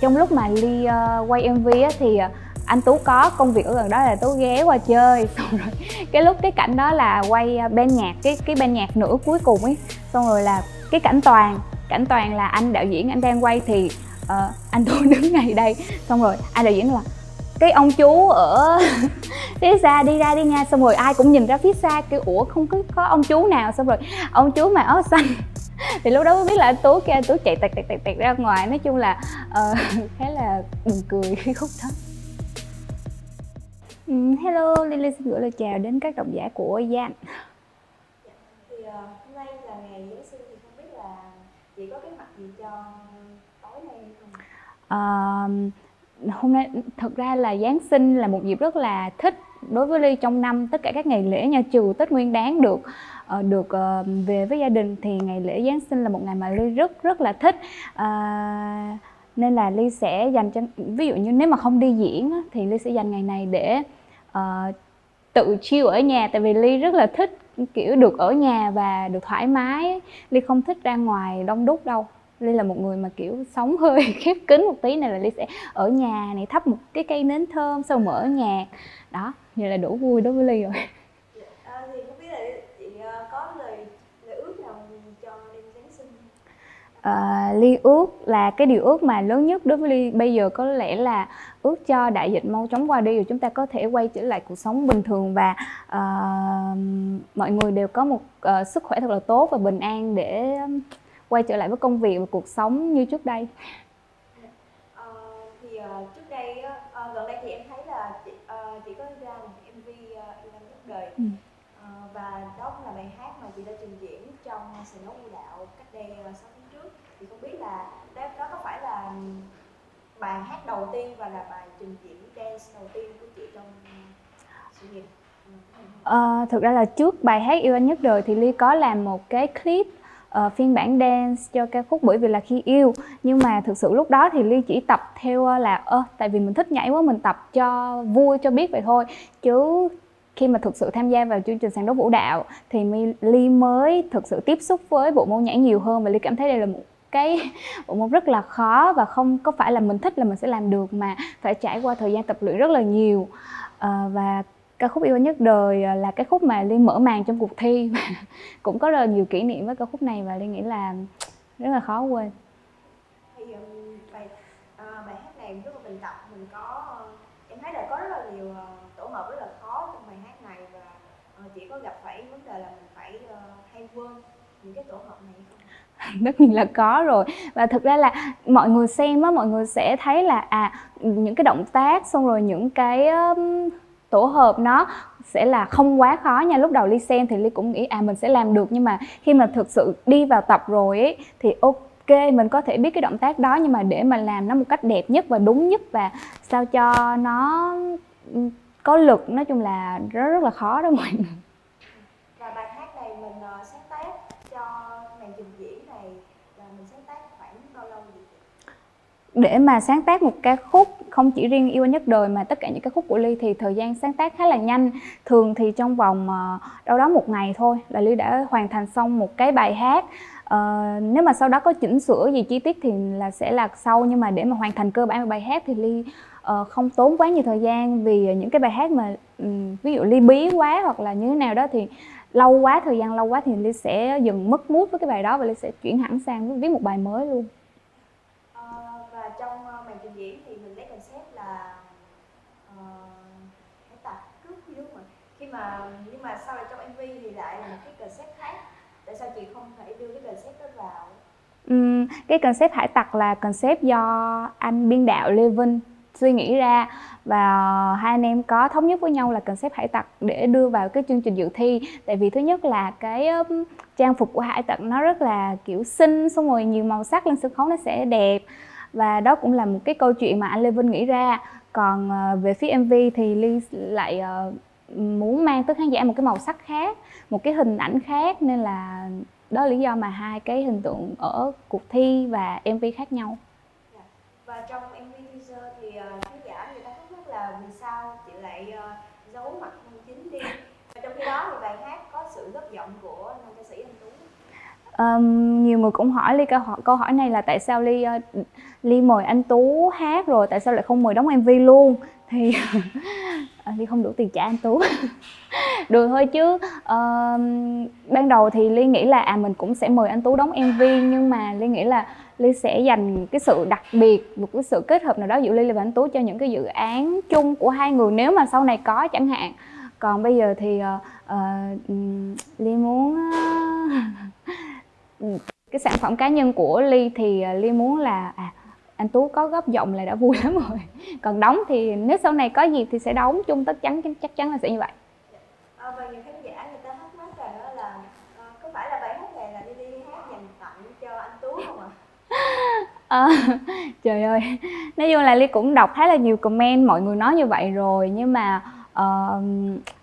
trong lúc mà ly uh, quay mv á, thì ờ, anh tú có công việc ở gần đó là tú ghé qua chơi. Xong rồi cái lúc cái cảnh đó là quay ờ, bên nhạc cái cái bên nhạc nửa cuối cùng ấy. Xong rồi là cái cảnh toàn cảnh toàn là anh đạo diễn anh đang quay thì uh, anh tú đứng ngay đây. Xong rồi anh đạo diễn là cái ông chú ở phía xa đi ra đi nha. Xong rồi ai cũng nhìn ra phía xa kêu ủa không có có ông chú nào? Xong rồi ông chú mà áo xanh thì lúc đó mới biết là anh tú kia anh tú chạy tẹt tẹt tẹt tẹt ra ngoài. Nói chung là uh, khá là buồn cười khi khúc đó. Um, hello Lily xin gửi lời chào đến các độc giả của Giang. Thì uh, hôm nay là ngày Giáng sinh thì không biết là chị có kế hoạch gì cho tối nay không? uh, hôm nay thật ra là Giáng sinh là một dịp rất là thích đối với Ly trong năm tất cả các ngày lễ nha trừ Tết Nguyên Đán được uh, được uh, về với gia đình thì ngày lễ Giáng sinh là một ngày mà Ly rất rất là thích. Uh, nên là Ly sẽ dành cho ví dụ như nếu mà không đi diễn thì Ly sẽ dành ngày này để uh, tự chill ở nhà tại vì Ly rất là thích kiểu được ở nhà và được thoải mái Ly không thích ra ngoài đông đúc đâu. Ly là một người mà kiểu sống hơi khép kín một tí này là Ly sẽ ở nhà này thắp một cái cây nến thơm sau mở nhạc. Đó như là đủ vui đối với Ly rồi à, thì không biết là chị ờ, có lời lời ước nào cho đêm Giáng sinh à, Ly ước là cái điều ước mà lớn nhất đối với Ly. Bây giờ có lẽ là ước cho đại dịch mau chóng qua đi rồi chúng ta có thể quay trở lại cuộc sống bình thường và uh, mọi người đều có một uh, sức khỏe thật là tốt và bình an để quay trở lại với công việc và cuộc sống như trước đây. Uh, thì uh, trước đây uh, gần đây thì em thấy là chị, uh, chị có ra một mv uh, em đời. Ừ. uh, và đó cũng là bài hát mà chị đã trình diễn trong sàn đấu vũ đạo cách đây uh, 6 tháng trước thì không biết là đó, đó có phải là bài hát đầu tiên và là bài trình diễn dance đầu tiên của chị trong uh, sự nghiệp. À, thực ra là trước bài hát yêu anh nhất đời thì ly có làm một cái clip uh, phiên bản dance cho ca khúc bởi vì là khi yêu. Nhưng mà thực sự lúc đó thì ly chỉ tập theo ờ, là ơ tại vì mình thích nhảy quá mình tập cho vui cho biết vậy thôi. Chứ khi mà thực sự tham gia vào chương trình sàn đấu vũ đạo thì ly mới thực sự tiếp xúc với bộ môn nhảy nhiều hơn và ly cảm thấy đây là một cái bộ môn rất là khó và không có phải là mình thích là mình sẽ làm được mà phải trải qua thời gian tập luyện rất là nhiều. À, và ca khúc yêu nhất đời ờ, là cái khúc mà liên mở màn trong cuộc thi cũng có rất là nhiều kỷ niệm với ca khúc này và liên nghĩ là rất là khó quên. Thì bài uh, bài hát này lúc mà mình tập mình có em thấy là có rất là nhiều tổ hợp rất là khó trong bài hát này và chỉ có gặp phải vấn đề là mình phải uh, hay quên những cái tổ hợp này không? tất nhiên là có rồi. Và thực ra là mọi người xem á mọi người sẽ thấy là à những cái động tác xong rồi những cái um, tổ hợp nó sẽ là không quá khó nha. Lúc đầu ly xem thì ly cũng nghĩ à mình sẽ làm được. Nhưng mà khi mà thực sự đi vào tập rồi ấy thì ok mình có thể biết cái động tác đó. Nhưng mà để mà làm nó một cách đẹp nhất và đúng nhất và sao cho nó có lực nói chung là rất rất là khó đó mọi người. Và bài hát này mình ờ, sẽ sáng tác cho màn trình diễn này là mình sáng tác khoảng bao lâu vậy? Để mà sáng tác một ca khúc không chỉ riêng yêu anh nhất đời mà tất cả những ca khúc của ly thì thời gian sáng tác khá là nhanh. Thường thì trong vòng ờ, đâu đó một ngày thôi là ly đã hoàn thành xong một cái bài hát. Uh, nếu mà sau đó có chỉnh sửa gì chi tiết thì là sẽ là sau nhưng mà để mà hoàn thành cơ bản một bài hát thì ly uh, không tốn quá nhiều thời gian vì những cái bài hát mà um, ví dụ ly bí quá hoặc là như thế nào đó thì lâu quá thời gian lâu quá thì ly sẽ dừng mất mút với cái bài đó và ly sẽ chuyển hẳn sang viết một bài mới luôn trong ờ, màn trình diễn thì mình lấy concept là uh, hãy tập cướp hiếu mà khi mà nhưng mà sau này trong mv thì lại là một cái concept khác. Tại sao chị không thể đưa cái concept đó vào? Um, cái concept hải tặc là concept do anh biên đạo Lê Vinh suy nghĩ ra và hai anh em có thống nhất với nhau là concept hải tặc để đưa vào cái chương trình dự thi. Tại vì thứ nhất là cái um, trang phục của hải tặc nó rất là kiểu xinh xong rồi nhiều màu sắc lên sân khấu nó sẽ đẹp và đó cũng là một cái câu chuyện mà anh Lê Vinh nghĩ ra. Còn ờ, về phía MV thì Ly lại ờ, muốn mang tới khán giả một cái màu sắc khác, một cái hình ảnh khác. Nên là đó là lý do mà hai cái hình tượng ở cuộc thi và MV khác nhau. Dạ. Và trong MV teaser thì ờ, khán giả người ta thắc mắc là vì sao chị lại giấu mặt chính đi? Và trong khi đó thì bài hát có sự góp giọng của nam ca sĩ anh Tú um, nhiều người cũng hỏi ly câu hỏi câu hỏi này là tại sao ly uh, ly mời anh tú hát rồi tại sao lại không mời đóng mv luôn? Thì ờ, ly không đủ tiền trả anh tú. Được thôi chứ uh, ban đầu thì ly nghĩ là à mình cũng sẽ mời anh tú đóng mv nhưng mà ly nghĩ là ly sẽ dành cái sự đặc biệt một cái sự kết hợp nào đó giữa ly và anh tú cho những cái dự án chung của hai người nếu mà sau này có chẳng hạn. Còn bây giờ thì uh, uh, ly muốn uh, cái sản phẩm cá nhân của ly thì ly muốn là à anh tú có góp giọng là đã vui lắm rồi. Còn đóng thì nếu sau này có gì thì sẽ đóng chung tất chắn chắc chắn là sẽ như vậy. À, và nhiều khán giả người ta thắc mắc rằng đó là à, có phải là bài hát này là Lily hát dành tặng cho anh tú không ạ? À? à, trời ơi. Nói chung là ly cũng đọc khá là nhiều comment mọi người nói như vậy rồi. Nhưng mà uh,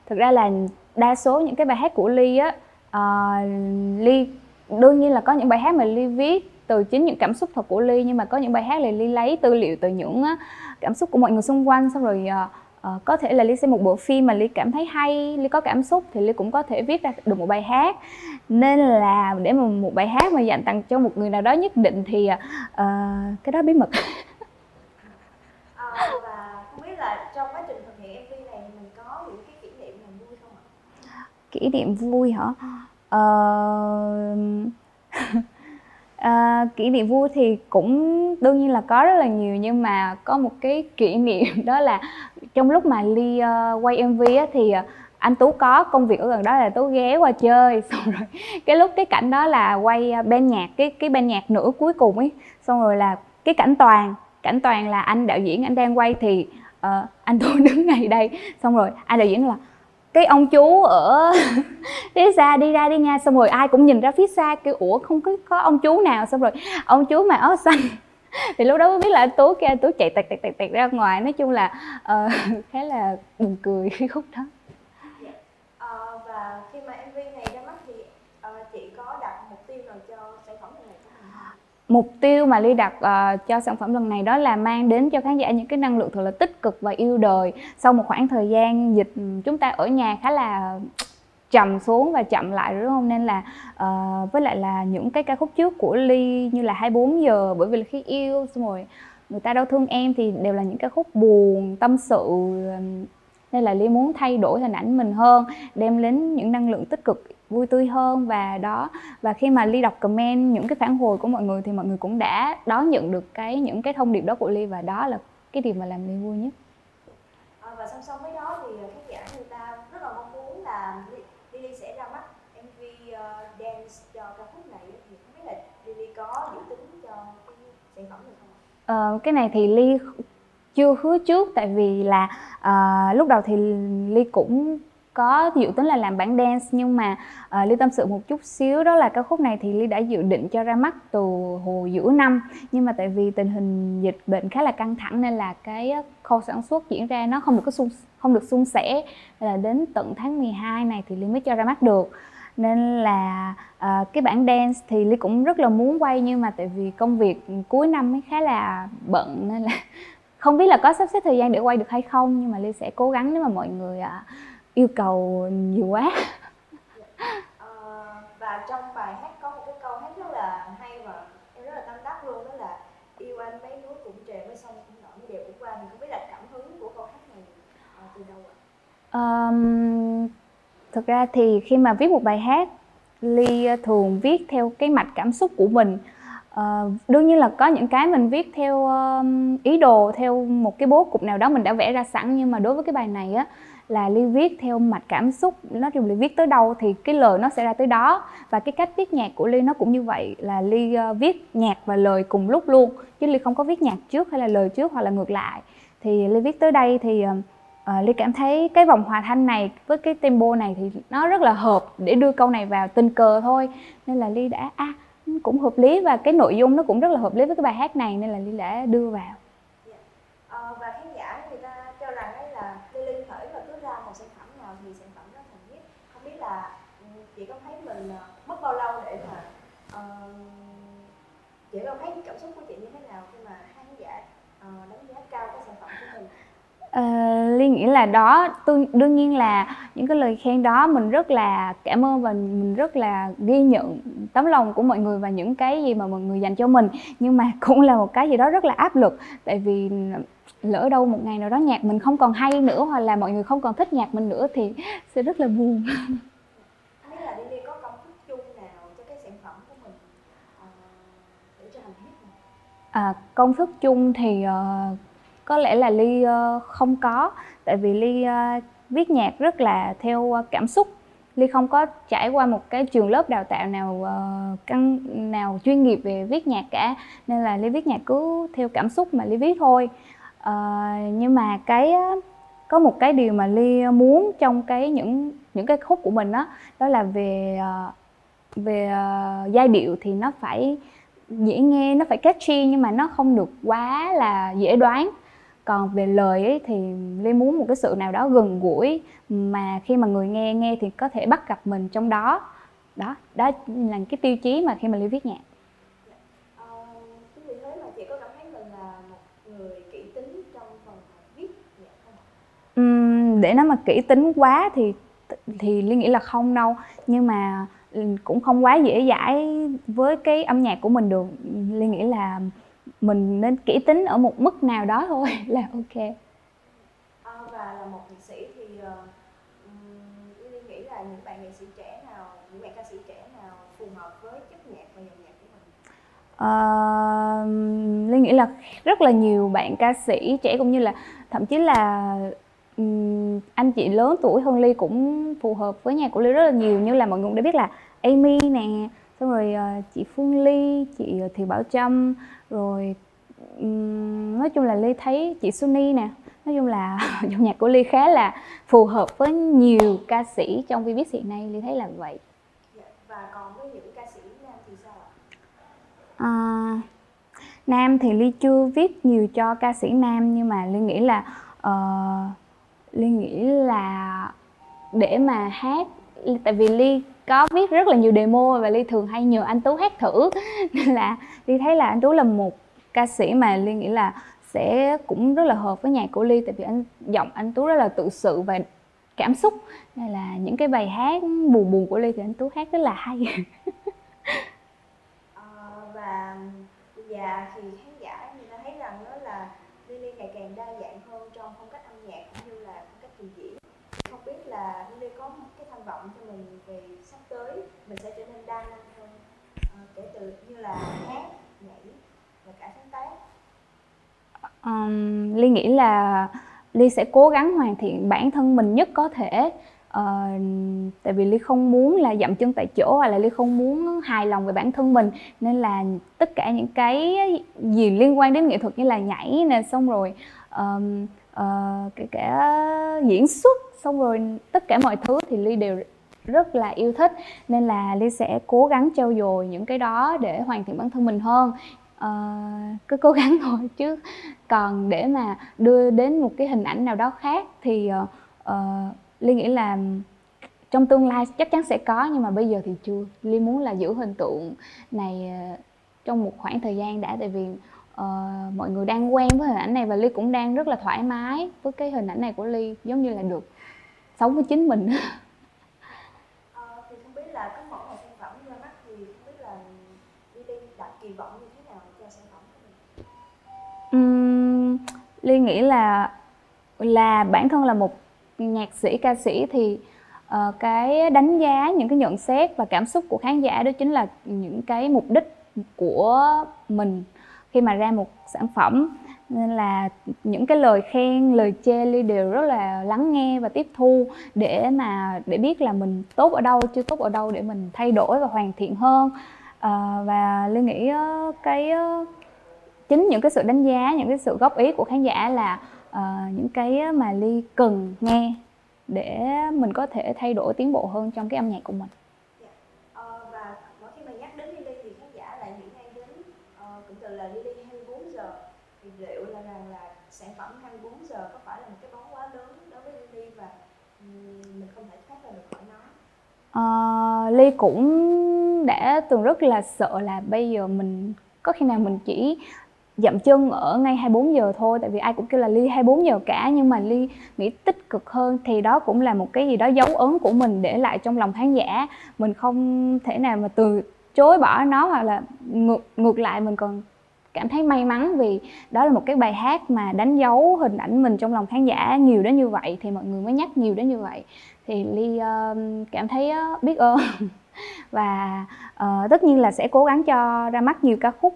thực ra là đa số những cái bài hát của ly á uh, ly đương nhiên là có những bài hát mà ly viết từ chính những cảm xúc thật của ly nhưng mà có những bài hát là ly lấy tư liệu từ những cảm xúc của mọi người xung quanh xong rồi uh, uh, có thể là ly xem một bộ phim mà ly cảm thấy hay ly có cảm xúc thì ly cũng có thể viết ra được một bài hát. Nên là để mà một bài hát mà dành tặng cho một người nào đó nhất định thì uh, cái đó bí mật. À, và không biết là trong quá trình thực hiện mv này mình có những cái kỷ niệm nào vui không ạ? Kỷ niệm vui hả uh, À, kỷ niệm vui thì cũng đương nhiên là có rất là nhiều nhưng mà có một cái kỷ niệm đó là trong lúc mà ly uh, quay mv á, thì uh, anh tú có công việc ở gần đó là tú ghé qua chơi. Xong rồi cái lúc cái cảnh đó là quay bên nhạc cái cái bên nhạc nửa cuối cùng ấy. Xong rồi là cái cảnh toàn cảnh toàn là anh đạo diễn anh đang quay thì uh, anh tú đứng ngay đây. Xong rồi anh đạo diễn là cái ông chú ở phía xa đi ra đi nha xong rồi ai cũng nhìn ra phía xa kêu ủa không có có ông chú nào? Xong rồi ông chú mà áo xanh thì lúc đó mới biết là anh tú kia anh tú chạy tẹt tẹt tẹt tẹt ra ngoài. Nói chung là uh, khá là buồn cười khi khúc đó yeah. uh, và khi mà mv này ra mắt thì uh, chị có đặt mục tiêu nào cho sản phẩm này mục tiêu mà ly đặt uh, cho sản phẩm lần này đó là mang đến cho khán giả những cái năng lượng thật là tích cực và yêu đời. Sau một khoảng thời gian dịch ừ, chúng ta ở nhà khá là trầm xuống và chậm lại đúng không? Nên là uh, với lại là những cái ca khúc trước của ly như là 24 giờ bởi vì là khi yêu xong rồi người ta đau thương em thì đều là những ca khúc buồn tâm sự ừ, nên là ly muốn thay đổi hình ảnh mình hơn đem đến những năng lượng tích cực vui tươi hơn và đó và khi mà ly đọc comment những cái phản hồi của mọi người thì mọi người cũng đã đón nhận được cái những cái thông điệp đó của ly và đó là cái điều mà làm ly vui nhất à, và song song với đó thì khán giả người ta rất là mong muốn là Lily sẽ ra mắt MV uh, dance cho ca khúc này thì không biết là Lily có dự tính cho cái sản phẩm này không? Ờ, cái này thì ly chưa hứa trước tại vì là uh, lúc đầu thì ly cũng có dự tính là làm bản dance nhưng mà ờ, uh, ly tâm sự một chút xíu đó là ca khúc này thì ly đã dự định cho ra mắt từ hồi giữa năm. Nhưng mà tại vì tình hình dịch bệnh khá là căng thẳng nên là cái ờ, khâu sản xuất diễn ra nó không được có sung không được suôn sẻ. Là đến tận tháng 12 này thì ly mới cho ra mắt được. Nên là uh, cái bản dance thì ly cũng rất là muốn quay nhưng mà tại vì công việc cuối năm mới khá là bận nên là không biết là có sắp xếp thời gian để quay được hay không. Nhưng mà ly sẽ cố gắng nếu mà mọi người uh, yêu cầu nhiều quá. Ờ, và trong bài hát có một cái câu hát rất là hay và em rất là tâm đắc luôn đó là yêu anh mấy núi cũng trề mấy sông cũng nở mấy đèo cũng qua. Thì không biết là cảm hứng của câu hát này uh, từ đâu ạ? Um, thực ra thì khi mà viết một bài hát ly thường viết theo cái mạch cảm xúc của mình. Uh, đương nhiên là có những cái mình viết theo uh, ý đồ theo một cái bố cục nào đó mình đã vẽ ra sẵn nhưng mà đối với cái bài này á là ly viết theo mạch cảm xúc. Nó chung ly viết tới đâu thì cái lời nó sẽ ra tới đó. Và cái cách viết nhạc của ly nó cũng như vậy là ly uh, ờ, viết nhạc và lời cùng lúc luôn. Chứ ly không có viết nhạc trước hay là lời trước hoặc là ngược lại. Thì ly viết tới đây thì ờ, ờ, uh, ly cảm thấy cái vòng hòa thanh này với cái tempo này thì nó rất là hợp để đưa câu này vào tình cờ thôi. Nên là ly đã à, cũng hợp lý và cái nội dung nó cũng rất là hợp lý với cái bài hát này nên là ly đã đưa vào. Yeah. uh, và khán giả người ta cho rằng ấy là Lily khởi và cứ ra một sản phẩm nào thì sản phẩm đó thành nhất không biết là ừ, chị có thấy mình ờ, mất bao lâu để mà uh, chị có thấy cảm xúc của chị như thế nào khi mà khán giả uh, đánh giá cao cái sản phẩm của mình? Ờ, uh, Ly nghĩ là đó tôi đương nhiên là những cái lời khen đó mình rất là cảm ơn và mình rất là ghi nhận tấm lòng của mọi người và những cái gì mà mọi người dành cho mình. Nhưng mà cũng là một cái gì đó rất là áp lực tại vì lỡ đâu một ngày nào đó nhạc mình không còn hay nữa hoặc là mọi người không còn thích nhạc mình nữa thì sẽ rất là buồn. À, công thức chung thì uh, có lẽ là ly uh, không có. Tại vì ly uh, viết nhạc rất là theo uh, cảm xúc. Ly không có trải qua một cái trường lớp đào tạo nào uh, căn nào chuyên nghiệp về viết nhạc cả. Nên là ly viết nhạc cứ theo cảm xúc mà ly viết thôi. Uh, nhưng mà cái có một cái điều mà ly muốn trong cái những những cái khúc của mình đó đó là về về uh, giai điệu thì nó phải dễ nghe nó phải catchy nhưng mà nó không được quá là dễ đoán. Còn về lời ấy thì ly muốn một cái sự nào đó gần gũi mà khi mà người nghe nghe thì có thể bắt gặp mình trong đó. Đó đó là cái tiêu chí mà khi mà ly viết nhạc. Uhm, để nói mà kỹ tính quá thì thì ly nghĩ là không đâu. Nhưng mà cũng không quá dễ dãi với cái âm nhạc của mình được. Ly nghĩ là mình nên kỹ tính ở một mức nào đó thôi là ok. À, và là một nghệ sĩ thì uh, ly nghĩ là những bạn nghệ sĩ trẻ nào những bạn ca sĩ trẻ nào phù hợp với chất nhạc và dòng nhạc của mình? Uh, ly nghĩ là rất là nhiều bạn ca sĩ trẻ cũng như là thậm chí là anh chị lớn tuổi hơn ly cũng phù hợp với nhạc của ly rất là nhiều. Như là mọi người cũng đã biết là amy nè xong rồi uh, chị phương ly chị ờ, thị bảo trâm rồi um, nói chung là ly thấy chị sunny nè. Nói chung là dòng nhạc của ly khá là phù hợp với nhiều ca sĩ trong vbiz hiện nay. Ly thấy là vậy. Dạ, và còn với những ca sĩ nam thì sao ạ? À, nam thì ly chưa viết nhiều cho ca sĩ nam nhưng mà ly nghĩ là uh, ly nghĩ là để mà hát tại vì ly có viết rất là nhiều demo và ly thường hay nhờ anh tú hát thử. Nên là ly thấy là anh tú là một ca sĩ mà ly nghĩ là sẽ cũng rất là hợp với nhạc của ly tại vì anh giọng anh tú rất là tự sự và cảm xúc. Nên là những cái bài hát buồn buồn của ly thì anh tú hát rất là hay. Ờ, và dạ thì khán giả người ta thấy rằng đó là Ly ngày càng đa dạng hơn trong phong cách âm nhạc cũng như là phong cách trình diễn là Hương là có một cái tham vọng cho mình về sắp tới. Mình sẽ trở nên đa năng hơn à, kể từ như là hát nhảy và cả sáng tác. Um, ly nghĩ là ly sẽ cố gắng hoàn thiện bản thân mình nhất có thể. Uh, tại vì ly không muốn là dậm chân tại chỗ hoặc là ly không muốn hài lòng về bản thân mình. Nên là tất cả những cái gì liên quan đến nghệ thuật như là nhảy nè xong rồi um, uh, kể cả diễn xuất xong rồi tất cả mọi thứ thì ly đều rất là yêu thích. Nên là ly sẽ cố gắng trau dồi những cái đó để hoàn thiện bản thân mình hơn. Uh, cứ cố gắng thôi chứ còn để mà đưa đến một cái hình ảnh nào đó khác thì uh, uh, ly nghĩ là trong tương lai chắc chắn sẽ có nhưng mà bây giờ thì chưa. Ly muốn là giữ hình tượng này trong một khoảng thời gian đã tại vì uh, mọi người đang quen với hình ảnh này và ly cũng đang rất là thoải mái với cái hình ảnh này của ly giống như là được sống với chính mình. Ờ, thì không biết là mỗi một sản phẩm ra mắt thì không biết là ly đặt kỳ vọng như thế nào cho sản phẩm của mình? Uhm, ly nghĩ là là bản thân là một nhạc sĩ ca sĩ thì uh, cái đánh giá những cái nhận xét và cảm xúc của khán giả đó chính là những cái mục đích của mình khi mà ra một sản phẩm. Nên là những cái lời khen lời chê ly đều rất là lắng nghe và tiếp thu để mà để biết là mình tốt ở đâu chưa tốt ở đâu để mình thay đổi và hoàn thiện hơn. À, và ly nghĩ ờ, cái ờ, chính những cái sự đánh giá những cái sự góp ý của khán giả là uh, những cái mà ly cần nghe để mình có thể thay đổi tiến bộ hơn trong cái âm nhạc của mình sản phẩm 24 giờ có phải là một cái bóng quá lớn đối với Ly và mình không thể thoát ra được khỏi nó Ờ, à, Ly cũng đã từng rất là sợ là bây giờ mình có khi nào mình chỉ dậm chân ở ngay 24 giờ thôi tại vì ai cũng kêu là ly 24 giờ cả nhưng mà ly nghĩ tích cực hơn thì đó cũng là một cái gì đó dấu ấn của mình để lại trong lòng khán giả. Mình không thể nào mà từ chối bỏ nó hoặc là ngược ngược lại mình còn cảm thấy may mắn vì đó là một cái bài hát mà đánh dấu hình ảnh mình trong lòng khán giả nhiều đến như vậy thì mọi người mới nhắc nhiều đến như vậy. Thì ly uh, cảm thấy uh, biết ơn. Và uh, tất nhiên là sẽ cố gắng cho ra mắt nhiều ca khúc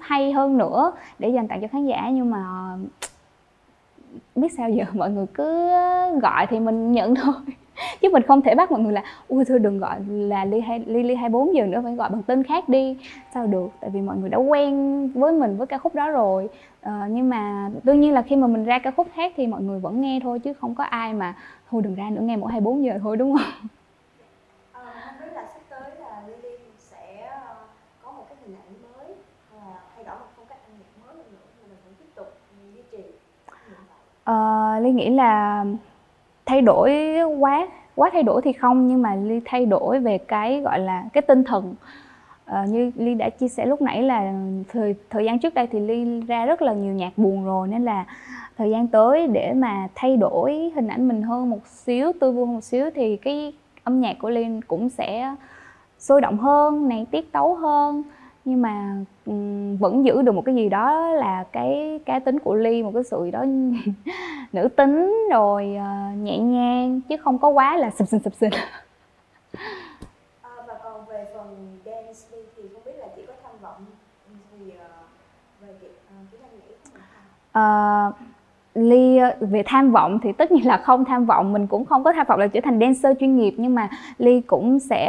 hay hơn nữa để dành tặng cho khán giả nhưng mà biết sao giờ mọi người cứ gọi thì mình nhận thôi. chứ mình không thể bắt mọi người là ui thôi đừng gọi là ly hai ly ly hai bốn giờ nữa phải gọi bằng tên khác đi. Sao được? Tại vì mọi người đã quen với mình với ca khúc đó rồi. À, nhưng mà đương nhiên là khi mà mình ra ca khúc khác thì mọi người vẫn nghe thôi chứ không có ai mà thôi đừng ra nữa nghe mỗi hai bốn giờ thôi đúng không? Uh, ly nghĩ là thay đổi quá quá thay đổi thì không nhưng mà ly thay đổi về cái gọi là cái tinh thần. À, như ly đã chia sẻ lúc nãy là thời thời gian trước đây thì ly ra rất là nhiều nhạc buồn rồi nên là thời gian tới để mà thay đổi hình ảnh mình hơn một xíu tươi vui hơn một xíu thì cái âm nhạc của ly cũng sẽ sôi động hơn này tiết tấu hơn nhưng mà um, vẫn giữ được một cái gì đó là cái cá tính của ly một cái sự gì đó nữ tính rồi uh, nhẹ nhàng chứ không có quá là sụp sình sụp sình à, và còn về phần dance thì không biết là chị có tham vọng gì uh, về việc uh, kỹ năng nhảy không? Uh, Ly ờ, về tham vọng thì tất nhiên là không tham vọng mình cũng không có tham vọng là trở thành dancer chuyên nghiệp nhưng mà Ly cũng sẽ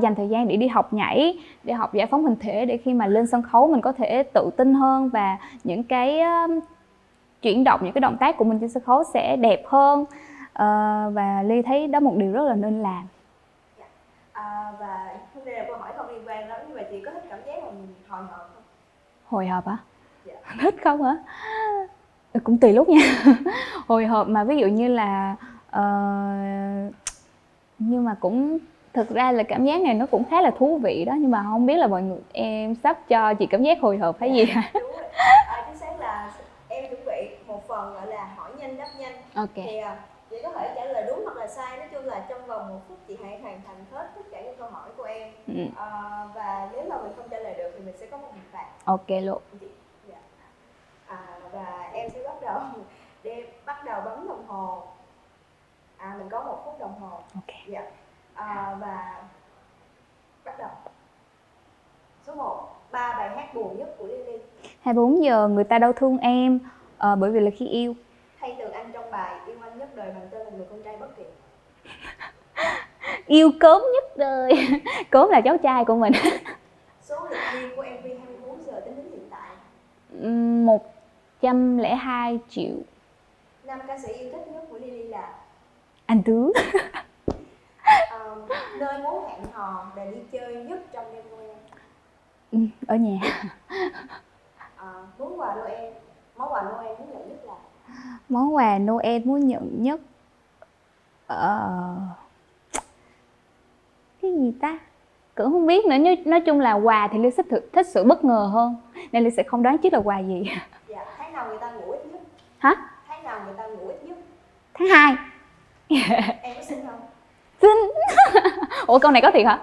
dành thời gian để đi học nhảy để học giải phóng hình thể để khi mà lên sân khấu mình có thể tự tin hơn và những cái chuyển động những cái động tác của mình trên sân khấu sẽ đẹp hơn. Uh, và Ly thấy đó một điều rất là nên làm. Dạ. à, và hôm nay là câu hỏi không liên quan lắm nhưng mà chị có thích cảm giác mà mình hồi hộp không? Hồi hộp á dạ. thích không hả cũng tùy lúc nha. Hồi hộp mà ví dụ như là uh, nhưng mà cũng thực ra là cảm giác này nó cũng khá là thú vị đó nhưng mà không biết là mọi người em sắp cho chị cảm giác hồi hộp hay gì hả? Đúng rồi. À, chính xác là em chuẩn bị một phần gọi là hỏi nhanh đáp nhanh. Ok. Thì uh, chị có thể trả lời đúng hoặc là sai nói chung là trong vòng một phút chị hãy hoàn thành hết tất cả những câu hỏi của em. Ừ. uh, và nếu mà mình không trả lời được thì mình sẽ có một hình phạt. Ok luôn. À, và em sẽ bắt đầu đem bắt đầu bấm đồng hồ. À mình có một phút đồng hồ. Ok. Dạ. À, và bắt đầu. Số 1 ba bài hát buồn nhất của Lily. 24 giờ người ta đau thương em à, bởi vì là khi yêu. Hay từ anh trong bài yêu anh nhất đời bằng tên một người con trai bất kỳ. Yêu cốm nhất đời. Cốm là cháu trai của mình. Số lượt view của MV 24 giờ tính đến hiện tại. Một 102 triệu. Nam ca sĩ yêu thích nhất của Lily là? Anh Tứ. Um, Nơi muốn hẹn hò để đi chơi nhất trong đêm Noel ừ, Ở nhà. À, Món quà Noel Món quà Noel muốn nhận nhất là? Món quà Noel muốn nhận nhất uh, Cái gì ta? cũng không biết nữa nói chung là quà thì ly thích thích sự bất ngờ hơn nên ly sẽ không đoán trước là quà gì nào người ta ngủ ít nhất? Hả? Tháng nào người ta ngủ ít nhất? Tháng hai. Em có xin không? Xin ủa câu này có thiệt hả?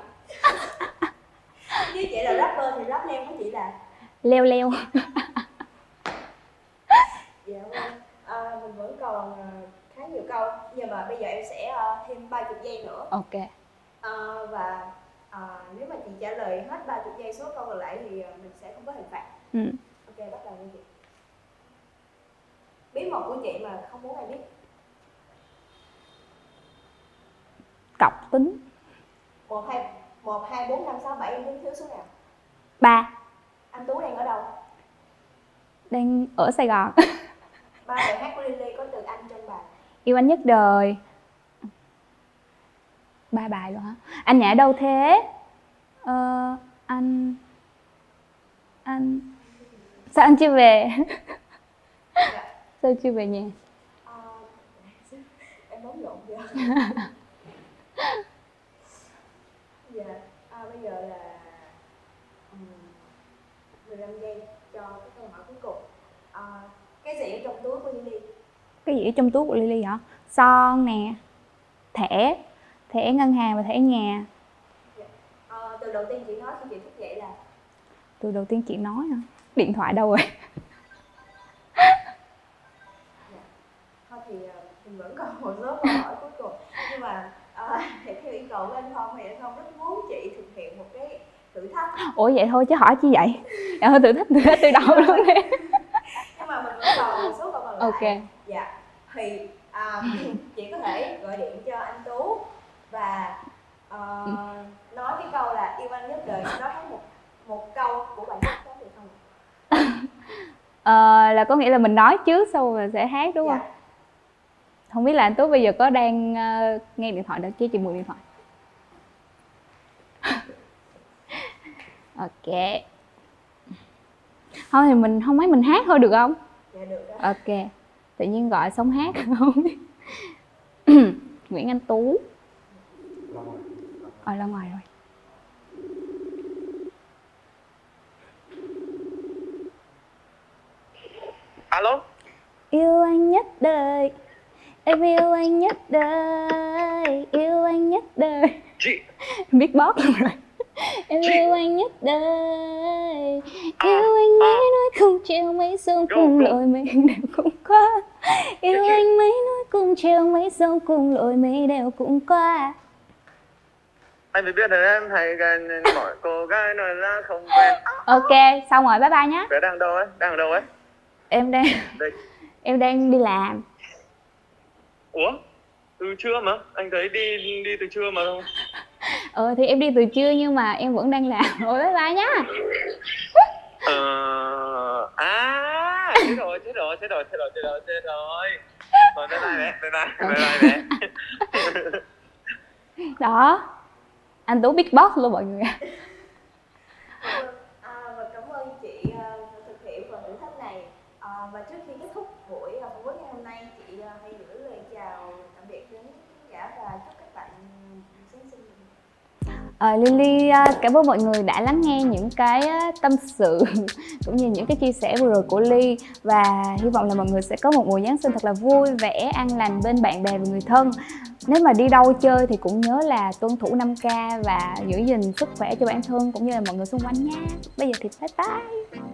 Như chị là rapper thì rap leo của chị là leo leo. Dạ à, mình vẫn còn ờ, khá nhiều câu. Nhưng mà bây giờ em sẽ uh, thêm ba chục giây nữa. Ok. À, và à, nếu mà chị trả lời hết ba chục giây số câu còn lại thì mình sẽ không có hình phạt. Ừ. ok bắt đầu đi chị bí mật của chị mà không muốn ai biết. Cọc tính. Một hai một hai bốn năm sáu bảy em đứng thiếu số nào? Ba. Anh tú đang ở đâu? Đang ở sài gòn. Ba bài hát của lily có từ anh trong bài. Yêu anh nhất đời. Ba bài luôn hả? Anh nhà ở đâu thế? Ờ, anh anh. Sao anh chưa về? Dạ sao chưa về nhà? À, em bấm lộn giờ dạ à, bây giờ là um, 15 giây cho cái câu hỏi cuối cùng. Trong túi của Lily? Cái gì ở trong túi của Lily hả? Son nè thẻ thẻ ngân hàng và thẻ nhà. Ờ, từ đầu tiên chị nói khi chị thức dậy là? Từ đầu tiên chị nói hả? Điện thoại đâu rồi mình vẫn còn một số câu hỏi cuối cùng. Nhưng mà thì theo yêu cầu của anh Phong thì anh Phong rất muốn chị thực hiện một cái thử thách. Ủa vậy thôi chứ hỏi chi vậy? Dạ thôi thử thách thử thách từ đầu luôn đi. Nhưng mà mình vẫn còn một số câu lại ok. dạ thì à, chị có thể gọi điện cho anh Tú và ờ, nói cái câu là yêu anh nhất đời. Nói hết một một câu của bài hát đó được không? Ờ, là có nghĩa là mình nói trước xong rồi sẽ hát đúng không? Dạ. Không biết là anh tú bây giờ có đang ờ, nghe điện thoại được chứ chị mượn điện thoại. Ok. Thôi thì mình không mấy mình hát thôi được không? Dạ được đó. Ok. Tự nhiên gọi xong hát không biết. Nguyễn Anh Tú. Ở ra ngoài rồi. Alo? Yêu anh nhất đời em yêu anh nhất đời yêu anh nhất đời. Biết bóp luôn rồi. Em yêu anh nhất đời yêu anh mấy nói cùng chiều mấy sông cùng lội mình đều cũng qua yêu anh mấy nói cùng chiều mấy sông cùng lội mình đều cũng qua anh phải biết là em nên mọi cô gái nói ra không quen. Ok xong rồi bye bye nhé bé đang đâu ấy? Đang ở đâu ấy? Em đang đây. em đang đi làm ủa từ trưa mà anh thấy đi đi từ trưa mà không? Ờ thì em đi từ trưa nhưng mà em vẫn đang làm. Rồi bye bye nhá. Ờ à chết rồi chết rồi chết rồi chết rồi chết rồi chết rồi. Rồi bye bye bé bye bye bye bye bé. Đó. Anh tú biết boss luôn mọi người à, và cảm ơn chị ờ, đã thực hiện phần thử thách này à, và trước khi kết thúc buổi uh, phỏng vấn ngày hôm nay chị ờ, hãy gửi lời chào tạm biệt đến khán giả và chúc các bạn giáng sinh À, Lily ờ, cảm ơn mọi người đã lắng nghe những cái tâm sự cũng như những cái chia sẻ vừa rồi của Ly và hy vọng là mọi người sẽ có một mùa Giáng sinh thật là vui vẻ, an lành bên bạn bè và người thân. Nếu mà đi đâu chơi thì cũng nhớ là tuân thủ 5K và giữ gìn sức khỏe cho bản thân cũng như là mọi người xung quanh nha. Bây giờ thì bye bye.